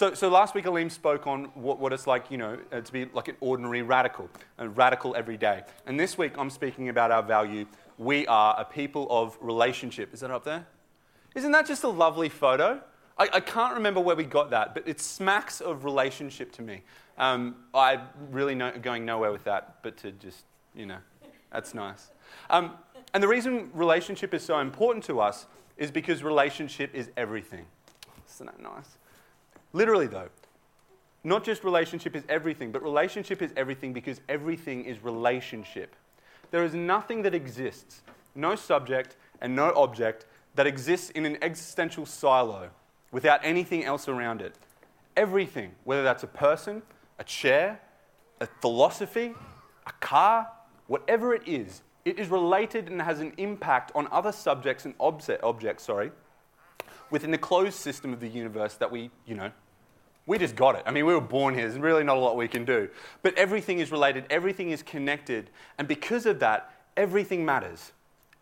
So, so last week, Aleem spoke on what, what it's like, you know, uh, to be like an ordinary radical, a radical every day. And this week, I'm speaking about our value. We are a people of relationship. Is that up there? Isn't that just a lovely photo? I, I can't remember where we got that, but it smacks of relationship to me. Um, I'm really no, going nowhere with that, but to just, you know, that's nice. Um, and the reason relationship is so important to us is because relationship is everything. Isn't that nice? Literally, though, not just relationship is everything, but relationship is everything because everything is relationship. There is nothing that exists, no subject and no object, that exists in an existential silo without anything else around it. Everything, whether that's a person, a chair, a philosophy, a car, whatever it is, it is related and has an impact on other subjects and objects, sorry, within the closed system of the universe that we, you know, we just got it. I mean, we were born here. There's really not a lot we can do. But everything is related, everything is connected. And because of that, everything matters.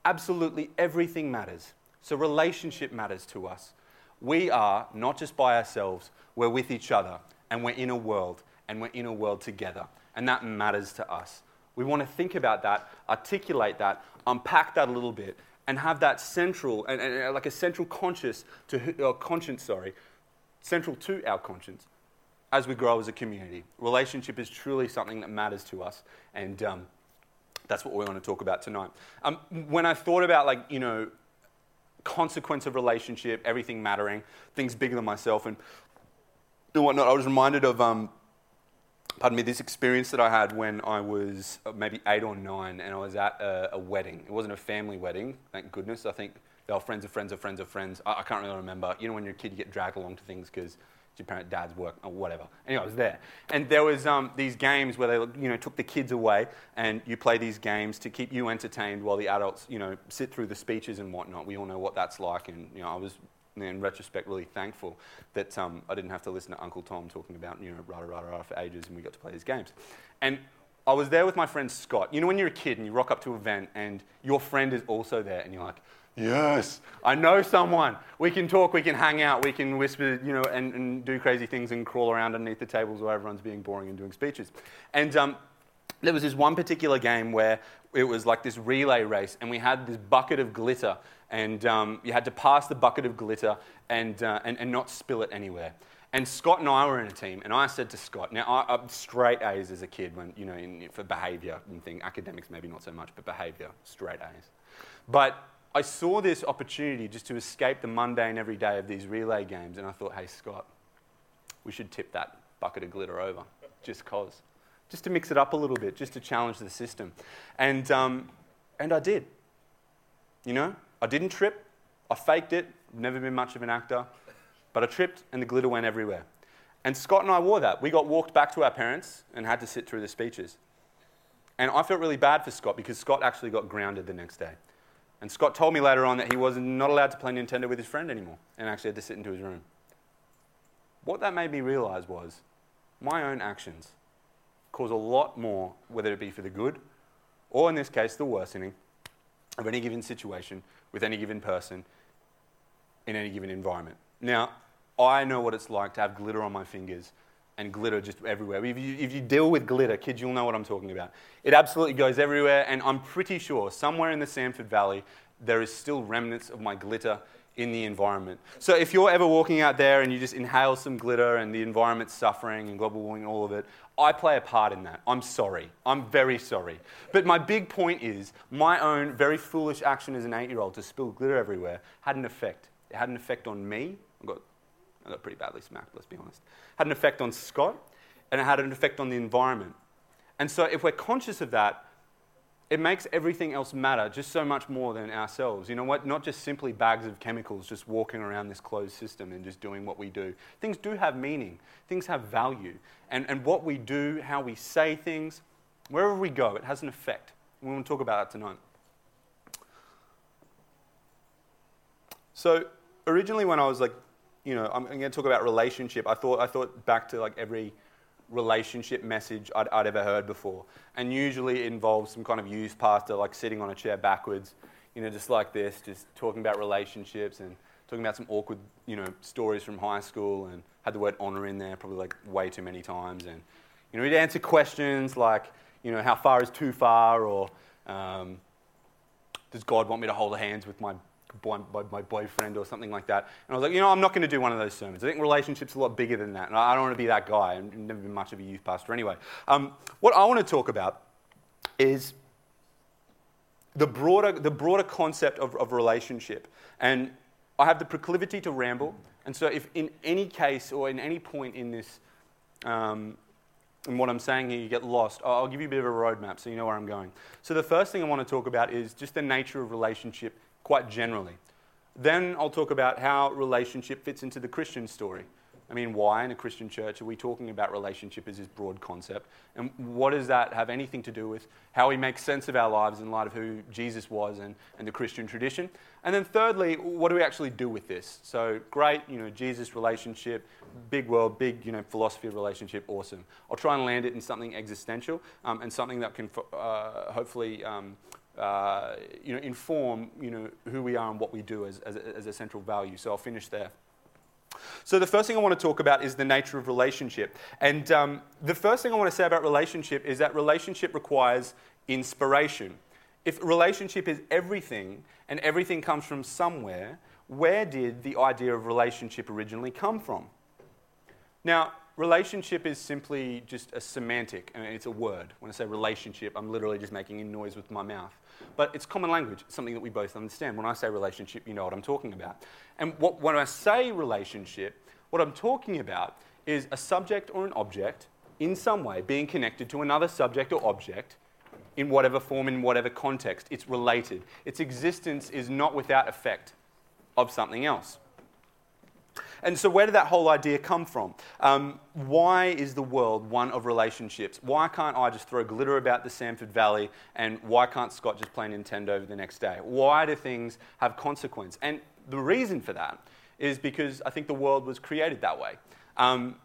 Absolutely everything matters. So, relationship matters to us. We are not just by ourselves, we're with each other, and we're in a world, and we're in a world together. And that matters to us. We want to think about that, articulate that, unpack that a little bit, and have that central, and, and like a central conscious to, uh, conscience, sorry, central to our conscience as we grow as a community. Relationship is truly something that matters to us, and um, that's what we want to talk about tonight. Um, when I thought about, like, you know, consequence of relationship, everything mattering, things bigger than myself, and, and whatnot, I was reminded of um, pardon me, this experience that I had when I was uh, maybe eight or nine and I was at a, a, wedding. It wasn't a family wedding, thank goodness. I think they were friends of friends of friends of friends. I, I can't really remember. You know, when you're a kid, you get dragged along to things because your parent, dad's work, or whatever. Anyway, I was there. And there was um, these games where they, you know, took the kids away and you play these games to keep you entertained while the adults, you know, sit through the speeches and whatnot. We all know what that's like. And, you know, I was in retrospect, really thankful that um, I didn't have to listen to Uncle Tom talking about, you know, rah, rah, rah for ages and we got to play these games. And I was there with my friend Scott. You know, when you're a kid and you rock up to an event and your friend is also there and you're like, yes, I know someone. We can talk, we can hang out, we can whisper, you know, and, and do crazy things and crawl around underneath the tables where everyone's being boring and doing speeches. And um, there was this one particular game where it was like this relay race and we had this bucket of glitter and um, you had to pass the bucket of glitter and, uh, and, and not spill it anywhere. And Scott and I were in a team, and I said to Scott, now I, am straight A's as a kid when you know in, for behaviour and thing, academics maybe not so much, but behaviour, straight A's. But I saw this opportunity just to escape the mundane everyday of these relay games, and I thought, hey Scott, we should tip that bucket of glitter over, just cause, just to mix it up a little bit, just to challenge the system, and um, and I did. You know, I didn't trip. I faked it. Never been much of an actor. But I tripped and the glitter went everywhere. And Scott and I wore that. We got walked back to our parents and had to sit through the speeches. And I felt really bad for Scott because Scott actually got grounded the next day. And Scott told me later on that he was not allowed to play Nintendo with his friend anymore and actually had to sit into his room. What that made me realize was my own actions cause a lot more, whether it be for the good or in this case, the worsening of any given situation with any given person in any given environment. Now, I know what it's like to have glitter on my fingers and glitter just everywhere. If you, if you, deal with glitter, kids, you'll know what I'm talking about. It absolutely goes everywhere, and I'm pretty sure somewhere in the Samford Valley there is still remnants of my glitter in the environment. So if you're ever walking out there and you just inhale some glitter and the environment's suffering and global warming, all of it, I play a part in that. I'm sorry. I'm very sorry. But my big point is my own very foolish action as an eight year old to spill glitter everywhere had an effect. It had an effect on me. I got, I got pretty badly smacked, let's be honest. Had an effect on Scott, and it had an effect on the environment. And so if we're conscious of that, it makes everything else matter just so much more than ourselves. You know what? Not just simply bags of chemicals just walking around this closed system and just doing what we do. Things do have meaning, things have value. And, and what we do, how we say things, wherever we go, it has an effect. We want to talk about that tonight. So, originally, when I was like, you know, I'm going to talk about relationship, I thought, I thought back to like every relationship message I'd, I'd, ever heard before. And usually it involves some kind of youth pastor, like sitting on a chair backwards, you know, just like this, just talking about relationships and talking about some awkward, you know, stories from high school and had the word honor in there probably like way too many times. And, you know, he'd answer questions like, you know, how far is too far or um, does God want me to hold hands with my, boy, my boyfriend or something like that? And I was like, you know, I'm not going to do one of those sermons. I think relationships are a lot bigger than that. And I don't want to be that guy. I've never been much of a youth pastor anyway. Um, what I want to talk about is the broader, the broader concept of, of relationship. And I have the proclivity to ramble. And so, if in any case or in any point in this, um, in what I'm saying here, you get lost, I'll give you a bit of a roadmap so you know where I'm going. So, the first thing I want to talk about is just the nature of relationship quite generally. Then I'll talk about how relationship fits into the Christian story. I mean, why in a Christian church are we talking about relationship as this broad concept? And what does that have anything to do with how we make sense of our lives in light of who Jesus was and, and the Christian tradition? And then thirdly, what do we actually do with this? So great, you know, Jesus relationship, big world, big, you know, philosophy of relationship, awesome. I'll try and land it in something existential um, and something that can uh, hopefully um, uh, you know, inform you know, who we are and what we do as, as, as a central value. So I'll finish there. So, the first thing I want to talk about is the nature of relationship. And um, the first thing I want to say about relationship is that relationship requires inspiration. If relationship is everything and everything comes from somewhere, where did the idea of relationship originally come from? Now, relationship is simply just a semantic, and it's a word. When I say relationship, I'm literally just making a noise with my mouth. But it's common language, it's something that we both understand. When I say relationship, you know what I'm talking about. And what, when I say relationship, what I'm talking about is a subject or an object in some way being connected to another subject or object in whatever form, in whatever context. It's related. Its existence is not without effect of something else. And so, where did that whole idea come from? Um, why is the world one of relationships? Why can't I just throw glitter about the Samford Valley and why can't Scott just play Nintendo the next day? Why do things have consequence? And the reason for that is because I think the world was created that way. Um,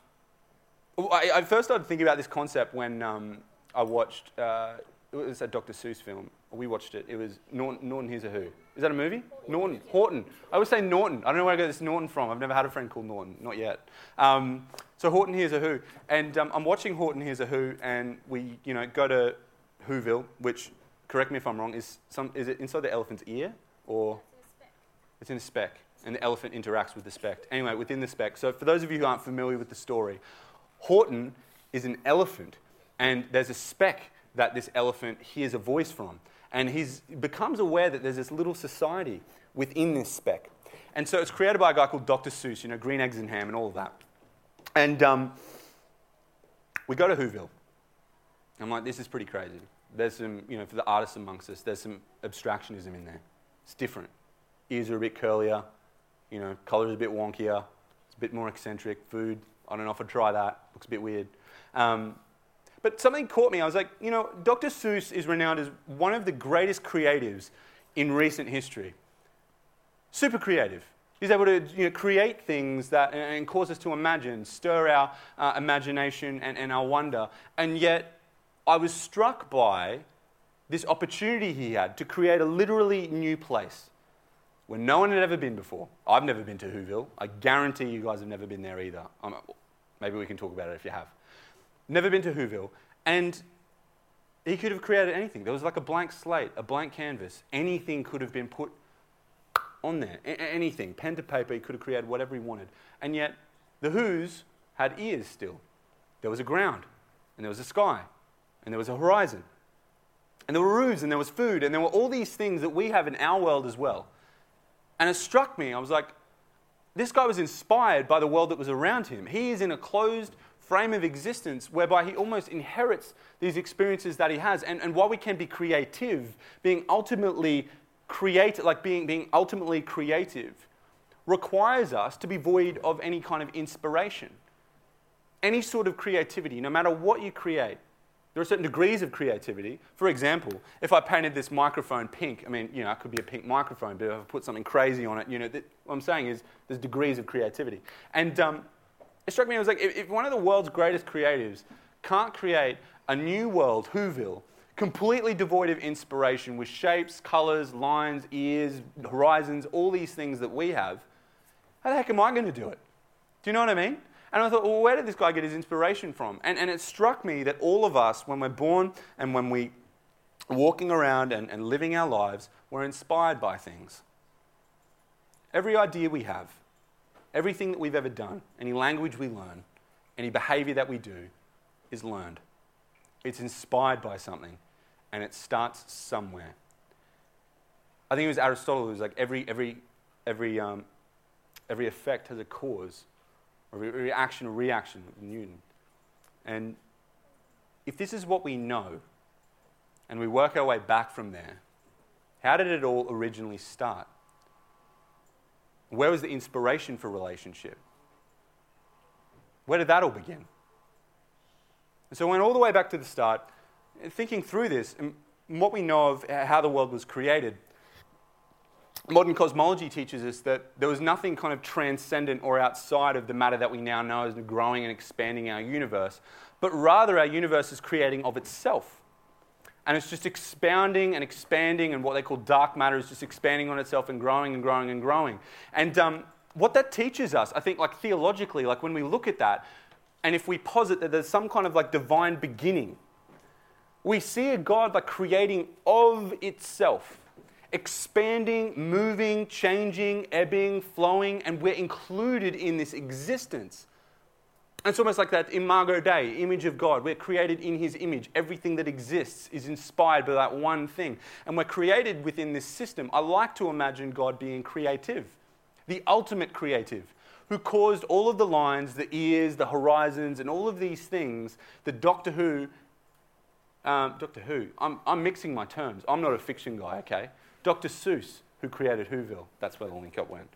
I, I, first started thinking about this concept when um, I watched, uh, it was a Dr. Seuss film. We watched it. It was Norton, Norton Here's a Who. Is that a movie? Norton. Horton. I would say Norton. I don't know where I got this Norton from. I've never had a friend called Norton. Not yet. Um, so Horton Hears a Who. And um, I'm watching Horton Hears a Who, and we, you know, go to Whoville, which, correct me if I'm wrong, is, some, is it inside the elephant's ear? Or it's in a speck. And the elephant interacts with the speck. Anyway, within the speck. So for those of you who aren't familiar with the story, Horton is an elephant, and there's a speck that this elephant hears a voice from and he becomes aware that there's this little society within this speck. And so it's created by a guy called Dr. Seuss, you know, Green Eggs and Ham and all of that. And um, we go to Whoville. I'm like, this is pretty crazy. There's some, you know, for the artists amongst us, there's some abstractionism in there. It's different. Ears are a bit curlier, you know, colour's a bit wonkier, it's a bit more eccentric. Food, I don't know if I'd try that, looks a bit weird. Um, but something caught me. I was like, you know, Dr. Seuss is renowned as one of the greatest creatives in recent history. Super creative. He's able to you know, create things that and cause us to imagine, stir our uh, imagination and, and our wonder. And yet, I was struck by this opportunity he had to create a literally new place where no one had ever been before. I've never been to Whoville. I guarantee you guys have never been there either. I'm, maybe we can talk about it if you have never been to Whoville, and he could have created anything. There was like a blank slate, a blank canvas. Anything could have been put on there. A- anything. Pen to paper, he could have created whatever he wanted. And yet, the Who's had ears still. There was a ground, and there was a sky, and there was a horizon. And there were roofs, and there was food, and there were all these things that we have in our world as well. And it struck me, I was like, this guy was inspired by the world that was around him. He is in a closed, frame of existence whereby he almost inherits these experiences that he has. And, and while we can be creative, being ultimately creative, like being, being ultimately creative, requires us to be void of any kind of inspiration. Any sort of creativity, no matter what you create, there are certain degrees of creativity. For example, if I painted this microphone pink, I mean, you know, it could be a pink microphone, but if I put something crazy on it, you know, what I'm saying is there's degrees of creativity. And um, it struck me, it was like, if, one of the world's greatest creatives can't create a new world, Whoville, completely devoid of inspiration with shapes, colors, lines, ears, horizons, all these things that we have, how the heck am I going to do it? Do you know what I mean? And I thought, well, where did this guy get his inspiration from? And, and it struck me that all of us, when we're born and when we are walking around and, and living our lives, we're inspired by things. Every idea we have, everything that we've ever done, any language we learn, any behavior that we do is learned. It's inspired by something, and it starts somewhere. I think it was Aristotle who was like, every, every, every, um, every effect has a cause or reaction or reaction Newton. And if this is what we know, and we work our way back from there, how did it all originally start? Where was the inspiration for relationship? Where did that all begin? And so I went all the way back to the start, thinking through this and what we know of how the world was created modern cosmology teaches us that there was nothing kind of transcendent or outside of the matter that we now know as growing and expanding our universe, but rather our universe is creating of itself. And it's just expounding and expanding, and what they call dark matter is just expanding on itself and growing and growing and growing. And um, what that teaches us, I think, like theologically, like when we look at that, and if we posit that there's some kind of like divine beginning, we see a God like creating of itself expanding, moving, changing, ebbing, flowing, and we're included in this existence. It's almost like that Imago Dei, image of God. We're created in His image. Everything that exists is inspired by that one thing. And we're created within this system. I like to imagine God being creative, the ultimate creative, who caused all of the lines, the ears, the horizons, and all of these things that Doctor Who. Um, Doctor Who, I'm, I'm mixing my terms. I'm not a fiction guy, okay? Dr. Seuss, who created Whoville, that's where the link up went.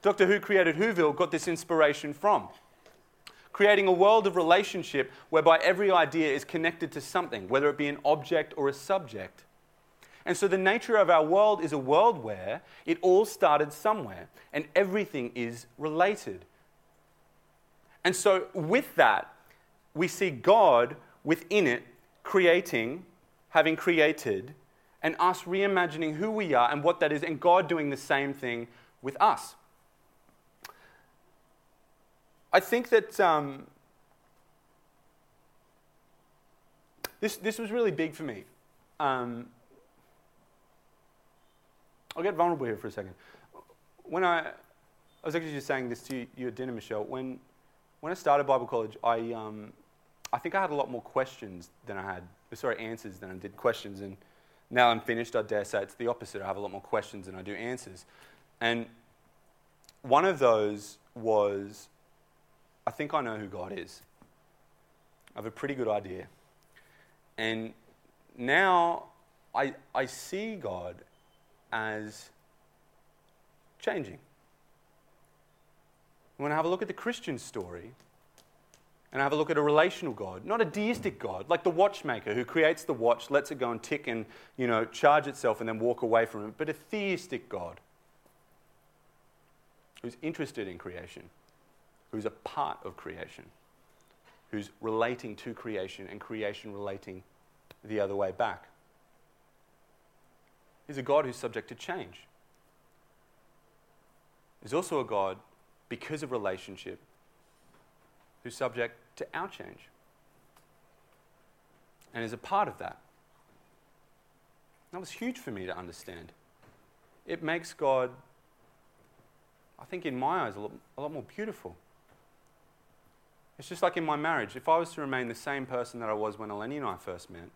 Doctor Who created Whoville got this inspiration from. Creating a world of relationship whereby every idea is connected to something, whether it be an object or a subject. And so the nature of our world is a world where it all started somewhere and everything is related. And so, with that, we see God within it creating, having created, and us reimagining who we are and what that is, and God doing the same thing with us. I think that um, this, this was really big for me. Um, I'll get vulnerable here for a second. When I, I was actually just saying this to you at dinner, Michelle. When, when I started Bible college, I, um, I think I had a lot more questions than I had, sorry, answers than I did questions. And now I'm finished, I dare say it's the opposite. I have a lot more questions than I do answers. And one of those was I think I know who God is. I have a pretty good idea. And now I, I see God as changing. When I have a look at the Christian story, and I have a look at a relational God, not a deistic God, like the watchmaker who creates the watch, lets it go and tick and, you know, charge itself and then walk away from it, but a theistic God who's interested in creation, who's a part of creation, who's relating to creation and creation relating the other way back. He's a God who's subject to change. He's also a God, because of relationship, who's subject to our change and is a part of that. That was huge for me to understand. It makes God, I think, in my eyes, a lot, a lot more beautiful. It's just like in my marriage. If I was to remain the same person that I was when Eleni and I first met,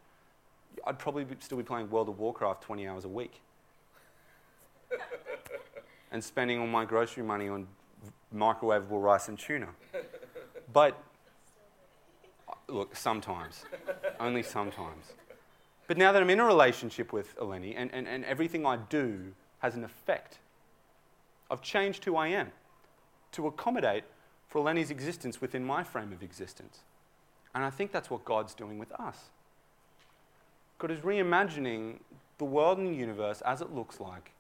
I'd probably be, still be playing World of Warcraft 20 hours a week. and spending all my grocery money on microwavable rice and tuna. But uh, look, sometimes, only sometimes. But now that I'm in a relationship with Eleni and, and, and everything I do has an effect, I've changed who I am to accommodate for Lenny's existence within my frame of existence. And I think that's what God's doing with us. God is reimagining the world and the universe as it looks like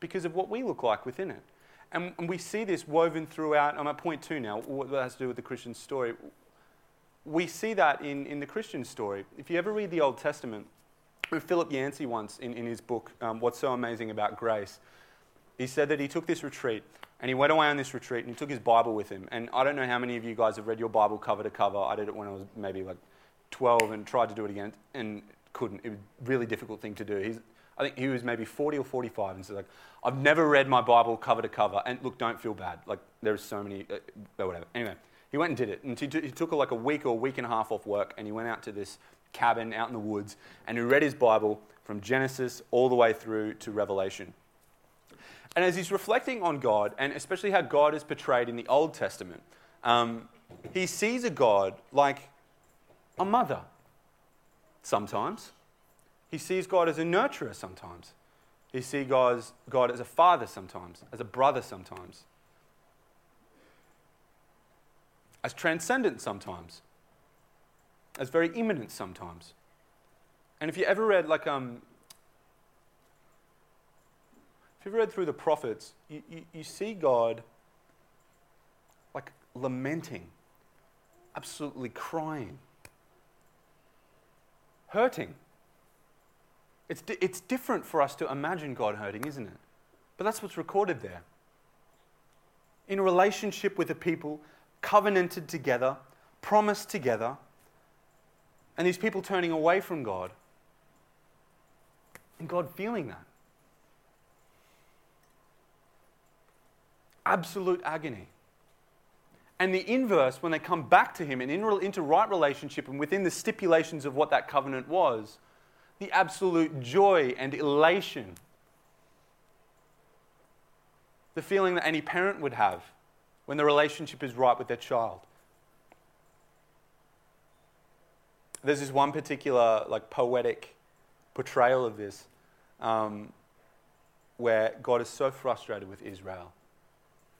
because of what we look like within it. And, and we see this woven throughout. I'm at point two now, what that has to do with the Christian story we see that in, in the Christian story. If you ever read the Old Testament, Philip Yancey once in, in his book, um, What's So Amazing About Grace, he said that he took this retreat And he went away on this retreat and he took his Bible with him. And I don't know how many of you guys have read your Bible cover to cover. I did it when I was maybe like 12 and tried to do it again and couldn't. It was a really difficult thing to do. He's, I think he was maybe 40 or 45 and said, like, I've never read my Bible cover to cover. And look, don't feel bad. Like, there's so many, uh, whatever. Anyway, he went and did it. And he, t- he took like a week or a week and a half off work and he went out to this cabin out in the woods and he read his Bible from Genesis all the way through to Revelation. And as he's reflecting on God, and especially how God is portrayed in the Old Testament, um, he sees a God like a mother sometimes. He sees God as a nurturer sometimes. He sees God as, God as a father sometimes, as a brother sometimes, as transcendent sometimes, as very immanent sometimes. And if you ever read, like, um, if you've read through the prophets, you, you, you see God like lamenting, absolutely crying, hurting. It's, di- it's different for us to imagine God hurting, isn't it? But that's what's recorded there. In relationship with the people, covenanted together, promised together, and these people turning away from God, and God feeling that. Absolute agony. And the inverse, when they come back to him and into right relationship and within the stipulations of what that covenant was, the absolute joy and elation. The feeling that any parent would have when the relationship is right with their child. There's this one particular, like, poetic portrayal of this um, where God is so frustrated with Israel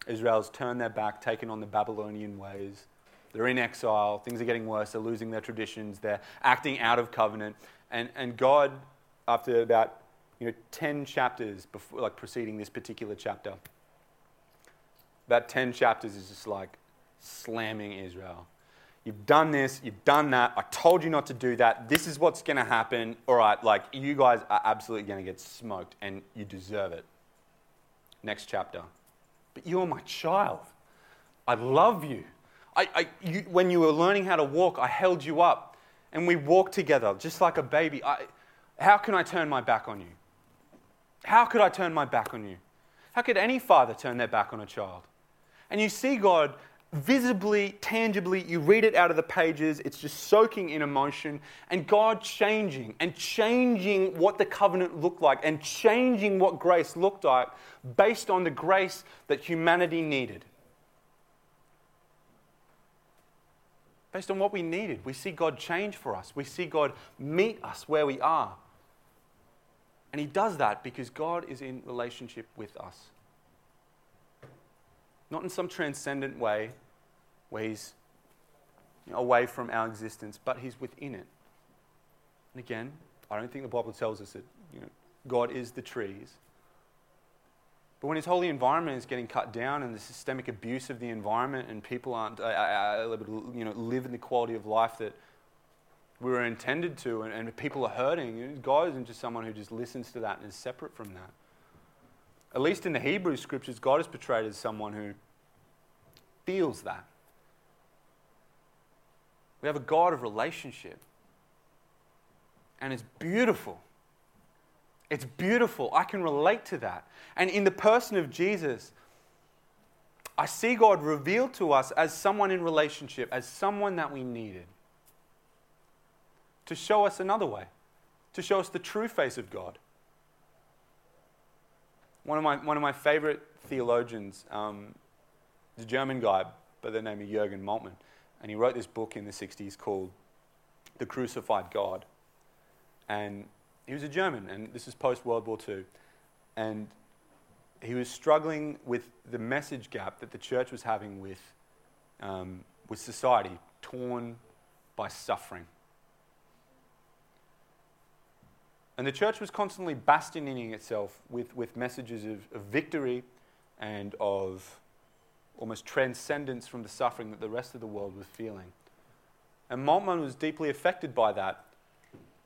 Israel's turned their back, taken on the Babylonian ways. They're in exile. Things are getting worse. They're losing their traditions. They're acting out of covenant. And, and God, after about you know, 10 chapters before, like preceding this particular chapter, about 10 chapters is just like slamming Israel. You've done this, you've done that. I told you not to do that. This is what's going to happen. All right, like you guys are absolutely going to get smoked and you deserve it. Next chapter. But you're my child. I love you. I, I, you. When you were learning how to walk, I held you up and we walked together just like a baby. I, how can I turn my back on you? How could I turn my back on you? How could any father turn their back on a child? And you see God visibly, tangibly, you read it out of the pages, it's just soaking in emotion, and God changing and changing what the covenant looked like and changing what grace looked like based on the grace that humanity needed. Based on what we needed, we see God change for us. We see God meet us where we are. And He does that because God is in relationship with us. Not in some transcendent way where He's away from our existence, but He's within it. And again, I don't think the Bible tells us that you know, God is the trees. But when his holy environment is getting cut down and the systemic abuse of the environment and people aren't uh, uh, to you know, live in the quality of life that we were intended to and, and people are hurting, God isn't just someone who just listens to that and is separate from that. At least in the Hebrew scriptures, God is portrayed as someone who feels that. We have a God of relationship. And it's beautiful. It's beautiful. I can relate to that. And in the person of Jesus, I see God revealed to us as someone in relationship, as someone that we needed. To show us another way, to show us the true face of God. One of my, one of my favorite theologians, um, a German guy by the name of Jürgen Moltmann. And he wrote this book in the 60s called The Crucified God. And he was a German, and this is post World War II. And he was struggling with the message gap that the church was having with, um, with society, torn by suffering. And the church was constantly bastioning itself with, with messages of, of victory and of almost transcendence from the suffering that the rest of the world was feeling. And Moltmann was deeply affected by that,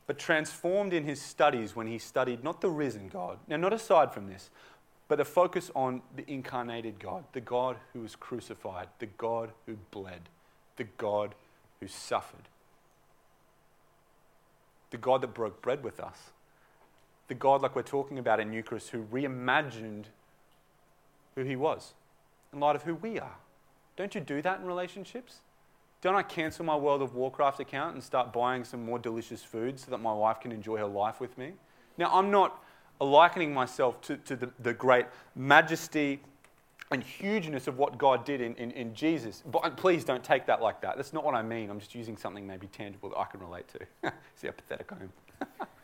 but transformed in his studies when he studied not the risen God, now, not aside from this, but the focus on the incarnated God, the God who was crucified, the God who bled, the God who suffered, the God that broke bread with us, the God, like we're talking about in Eucharist, who reimagined who he was in light of who we are. Don't you do that in relationships? Don't I cancel my World of Warcraft account and start buying some more delicious food so that my wife can enjoy her life with me? Now, I'm not likening myself to, to the, the great majesty and hugeness of what God did in, in, in, Jesus. But please don't take that like that. That's not what I mean. I'm just using something maybe tangible that I can relate to. See how pathetic I am.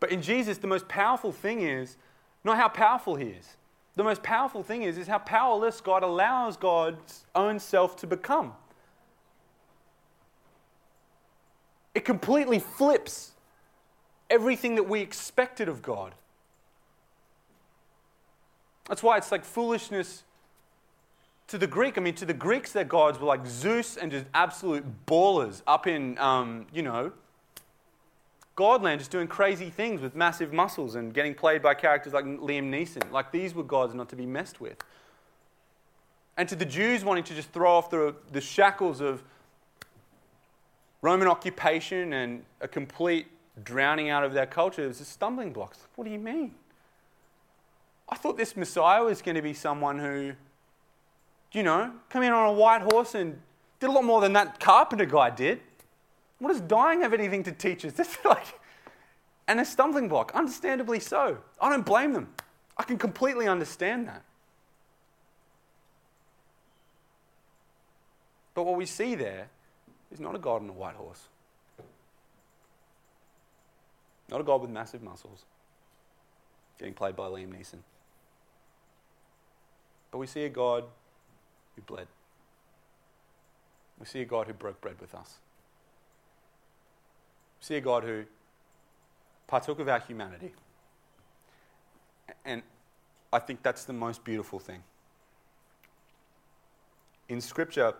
but in Jesus, the most powerful thing is not how powerful he is. The most powerful thing is, is how powerless God allows God's own self to become. It completely flips everything that we expected of God. That's why it's like foolishness to the Greek. I mean, to the Greeks, their gods were like Zeus and just absolute ballers up in, um, you know, Godland, just doing crazy things with massive muscles and getting played by characters like Liam Neeson. Like these were gods not to be messed with. And to the Jews wanting to just throw off the, the shackles of Roman occupation and a complete drowning out of their culture, it was a stumbling block. What do you mean? I thought this Messiah was going to be someone who, you know, come in on a white horse and did a lot more than that carpenter guy did. What does dying have anything to teach us? This is like, and a stumbling block, understandably so. I don't blame them. I can completely understand that. But what we see there is not a God on a white horse, not a God with massive muscles getting played by Liam Neeson. But we see a God who bled. We see a God who broke bread with us see a God who partook of our humanity. And I think that's the most beautiful thing. In Scripture,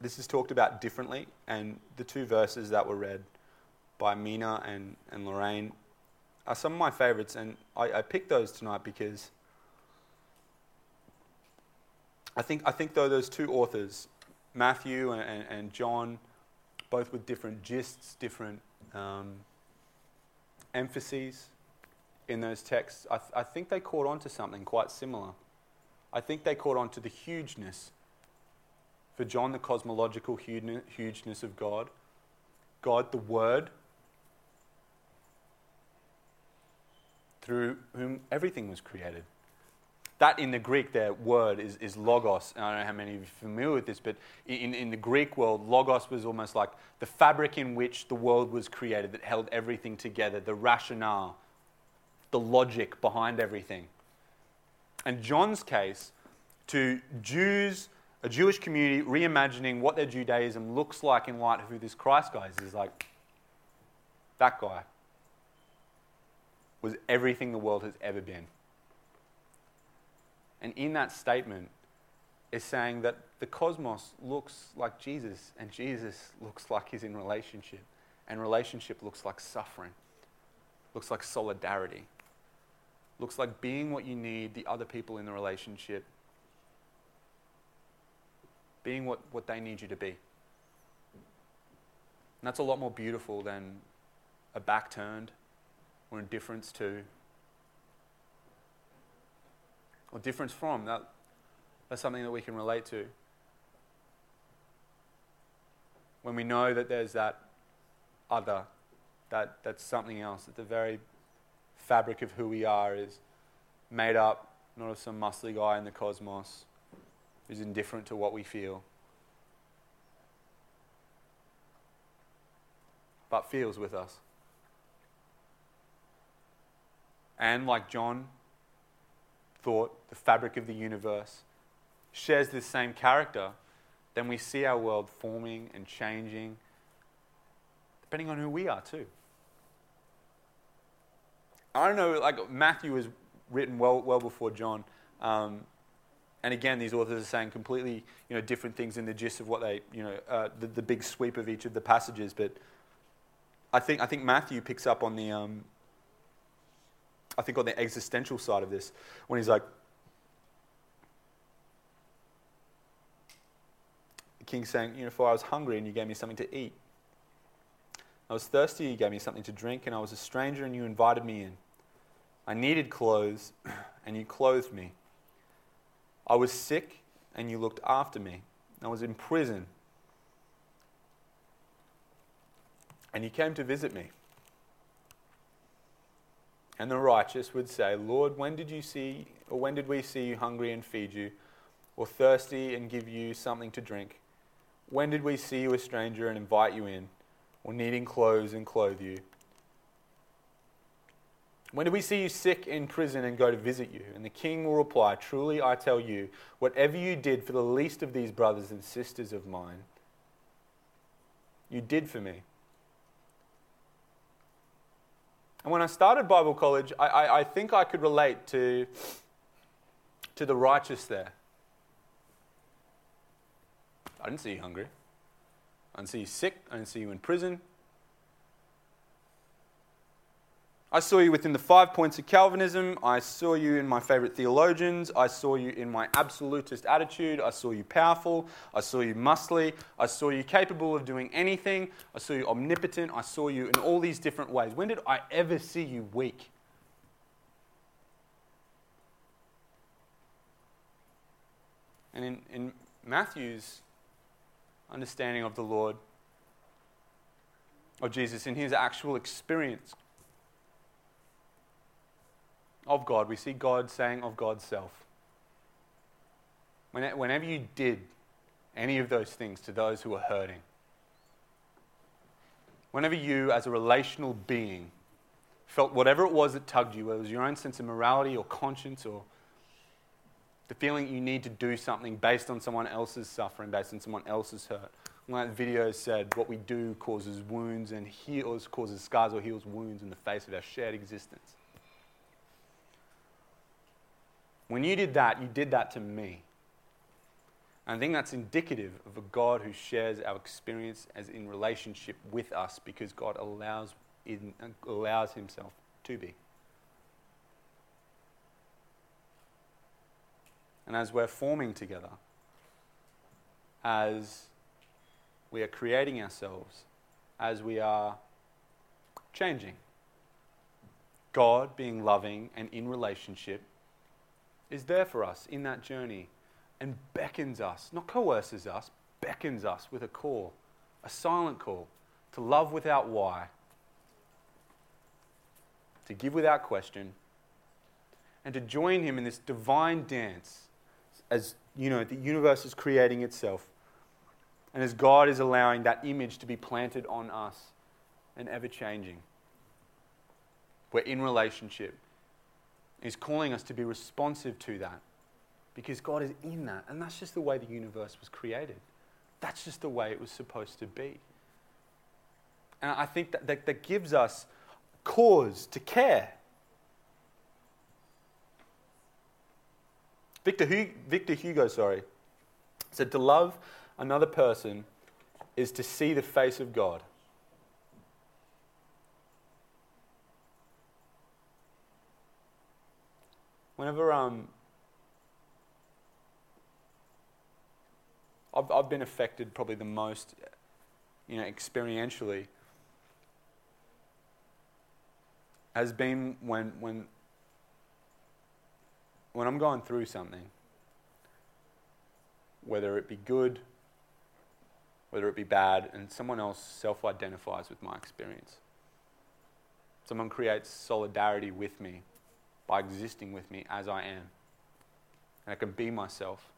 this is talked about differently, and the two verses that were read by Mina and, and Lorraine are some of my favorites, and I, I picked those tonight because I think, I think though those two authors, Matthew and, and, and John, both with different gists, different um, emphases in those texts, I, th- I think they caught on to something quite similar. I think they caught on to the hugeness. For John, the cosmological hugeness of God, God, the Word, through whom everything was created. That in the Greek, their word is, is logos. And I don't know how many of you are familiar with this, but in, in the Greek world, logos was almost like the fabric in which the world was created that held everything together, the rationale, the logic behind everything. And John's case, to Jews, a Jewish community reimagining what their Judaism looks like in light of who this Christ guy is, is like, that guy was everything the world has ever been. And in that statement is saying that the cosmos looks like Jesus, and Jesus looks like he's in relationship, and relationship looks like suffering, looks like solidarity, looks like being what you need the other people in the relationship, being what, what they need you to be. And that's a lot more beautiful than a back turned or indifference to or difference from. That, that's something that we can relate to. When we know that there's that other, that, that's something else, that the very fabric of who we are is made up not of some muscly guy in the cosmos who's indifferent to what we feel, but feels with us. And like John, thought, the fabric of the universe, shares this same character, then we see our world forming and changing, depending on who we are, too. I don't know, like Matthew was written well, well before John. Um, and again, these authors are saying completely you know, different things in the gist of what they, you know, uh, the, the big sweep of each of the passages. But I think, I think Matthew picks up on the, um, I think, on the existential side of this, when he's like, the king's saying, you know, for I was hungry and you gave me something to eat. I was thirsty, you gave me something to drink, and I was a stranger and you invited me in. I needed clothes and you clothed me. I was sick and you looked after me. I was in prison and you came to visit me. And the righteous would say, Lord, when did you see, or when did we see you hungry and feed you, or thirsty and give you something to drink? When did we see you a stranger and invite you in? or needing clothes and clothe you? When do we see you sick in prison and go to visit you? And the king will reply, Truly I tell you, whatever you did for the least of these brothers and sisters of mine, you did for me. And when I started Bible college, I, I, I think I could relate to, to the righteous there. I didn't see you hungry. I didn't see you sick. I didn't see you in prison. I saw you within the five points of Calvinism. I saw you in my favorite theologians. I saw you in my absolutist attitude. I saw you powerful. I saw you muscly. I saw you capable of doing anything. I saw you omnipotent. I saw you in all these different ways. When did I ever see you weak? And in, in Matthew's understanding of the Lord, of Jesus, in his actual experience of God. We see God saying of God's self. Whenever you did any of those things to those who are hurting, whenever you, as a relational being, felt whatever it was that tugged you, whether it was your own sense of morality or conscience or the feeling you need to do something based on someone else's suffering, based on someone else's hurt, like the video said, what we do causes wounds and heals, causes scars or heals wounds in the face of our shared existence. When you did that, you did that to me. And I think that's indicative of a God who shares our experience as in relationship with us because God allows, in, allows himself to be. And as we're forming together, as we are creating ourselves as we are changing. God, being loving and in relationship, is there for us in that journey and beckons us, not coerces us, beckons us with a call, a silent call, to love without why, to give without question, and to join Him in this divine dance as you know the universe is creating itself and as God is allowing that image to be planted on us and ever changing, we're in relationship. He's calling us to be responsive to that because God is in that. And that's just the way the universe was created. That's just the way it was supposed to be. And I think that, that, that gives us cause to care. Victor, Hugo, Victor Hugo, sorry, said to love another person is to see the face of God. Whenever um, I've, I've been affected probably the most, you know, experientially, has been when, when, when I'm going through something, whether it be good whether it be bad, and someone else self identifies with my experience. Someone creates solidarity with me by existing with me as I am. And I can be myself.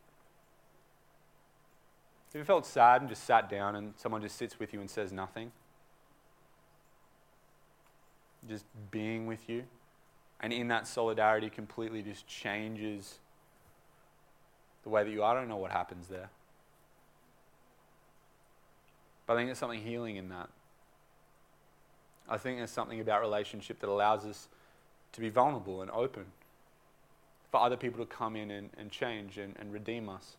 Have you felt sad and just sat down and someone just sits with you and says nothing? Just being with you. And in that solidarity, completely just changes the way that you are. I don't know what happens there. But I think there's something healing in that. I think there's something about relationship that allows us to be vulnerable and open for other people to come in and, and change and, and redeem us.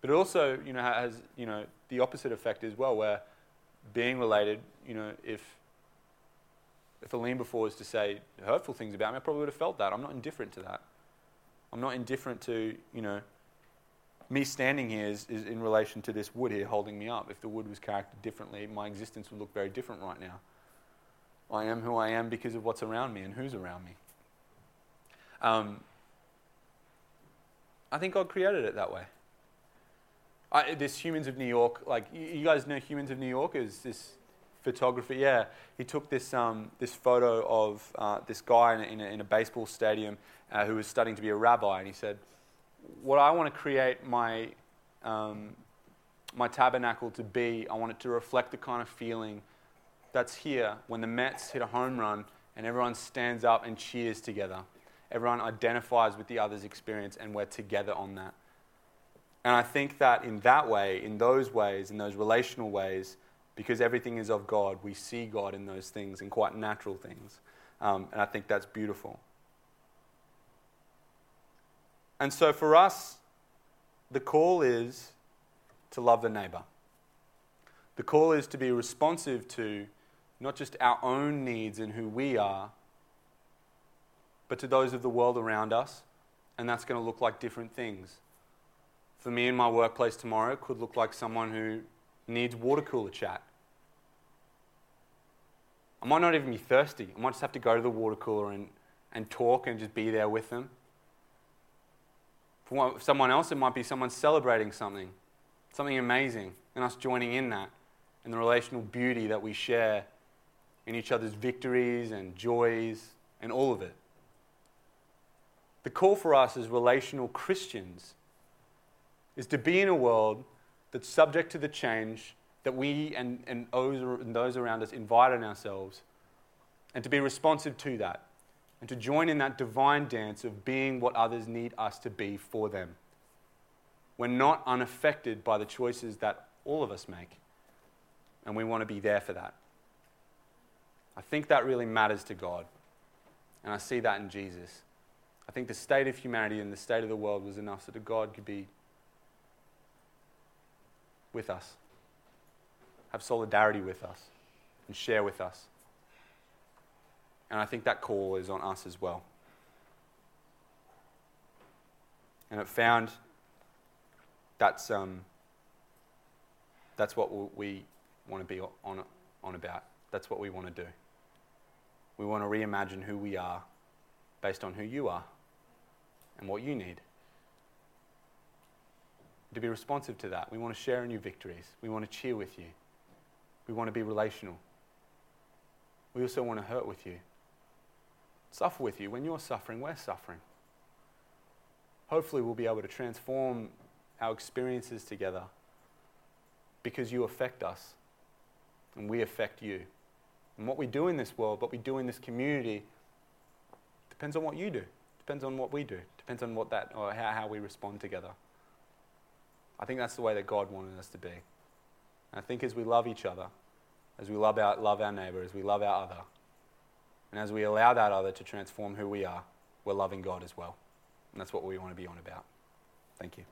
But it also, you know, has you know the opposite effect as well, where being related, you know, if If Aline before was to say hurtful things about me, I probably would have felt that. I'm not indifferent to that. I'm not indifferent to, you know, me standing here is, is in relation to this wood here holding me up. If the wood was charactered differently, my existence would look very different right now. I am who I am because of what's around me and who's around me. Um, I think God created it that way. I, this Humans of New York, like you guys know Humans of New York is this photographer. Yeah, he took this um, this photo of uh, this guy in a, in a, in a baseball stadium uh, who was studying to be a rabbi, and he said, "What I want to create my um, my tabernacle to be, I want it to reflect the kind of feeling that's here when the Mets hit a home run and everyone stands up and cheers together. Everyone identifies with the other's experience, and we're together on that." And I think that in that way, in those ways, in those relational ways, because everything is of God, we see God in those things, in quite natural things. Um, and I think that's beautiful. And so for us, the call is to love the neighbor. The call is to be responsive to not just our own needs and who we are, but to those of the world around us. And that's going to look like different things for me in my workplace tomorrow could look like someone who needs water cooler chat. I might not even be thirsty. I might just have to go to the water cooler and, and talk and just be there with them. For someone else, it might be someone celebrating something, something amazing, and us joining in that, and the relational beauty that we share in each other's victories and joys and all of it. The call for us as relational Christians is to be in a world that's subject to the change that we and, and those around us invite in ourselves, and to be responsive to that, and to join in that divine dance of being what others need us to be for them. We're not unaffected by the choices that all of us make, and we want to be there for that. I think that really matters to God, and I see that in Jesus. I think the state of humanity and the state of the world was enough so that God could be with us, have solidarity with us, and share with us. And I think that call is on us as well. And it found that's, um, that's what we want to be on, on about. That's what we want to do. We want to reimagine who we are based on who you are and what you need to be responsive to that. We want to share in your victories. We want to cheer with you. We want to be relational. We also want to hurt with you, suffer with you. When you're suffering, we're suffering. Hopefully, we'll be able to transform our experiences together because you affect us and we affect you. And what we do in this world, what we do in this community, depends on what you do, depends on what we do, depends on what that, or how, how we respond together. I think that's the way that God wanted us to be. And I think as we love each other, as we love our, love our neighbor, as we love our other, and as we allow that other to transform who we are, we're loving God as well. And that's what we want to be on about. Thank you.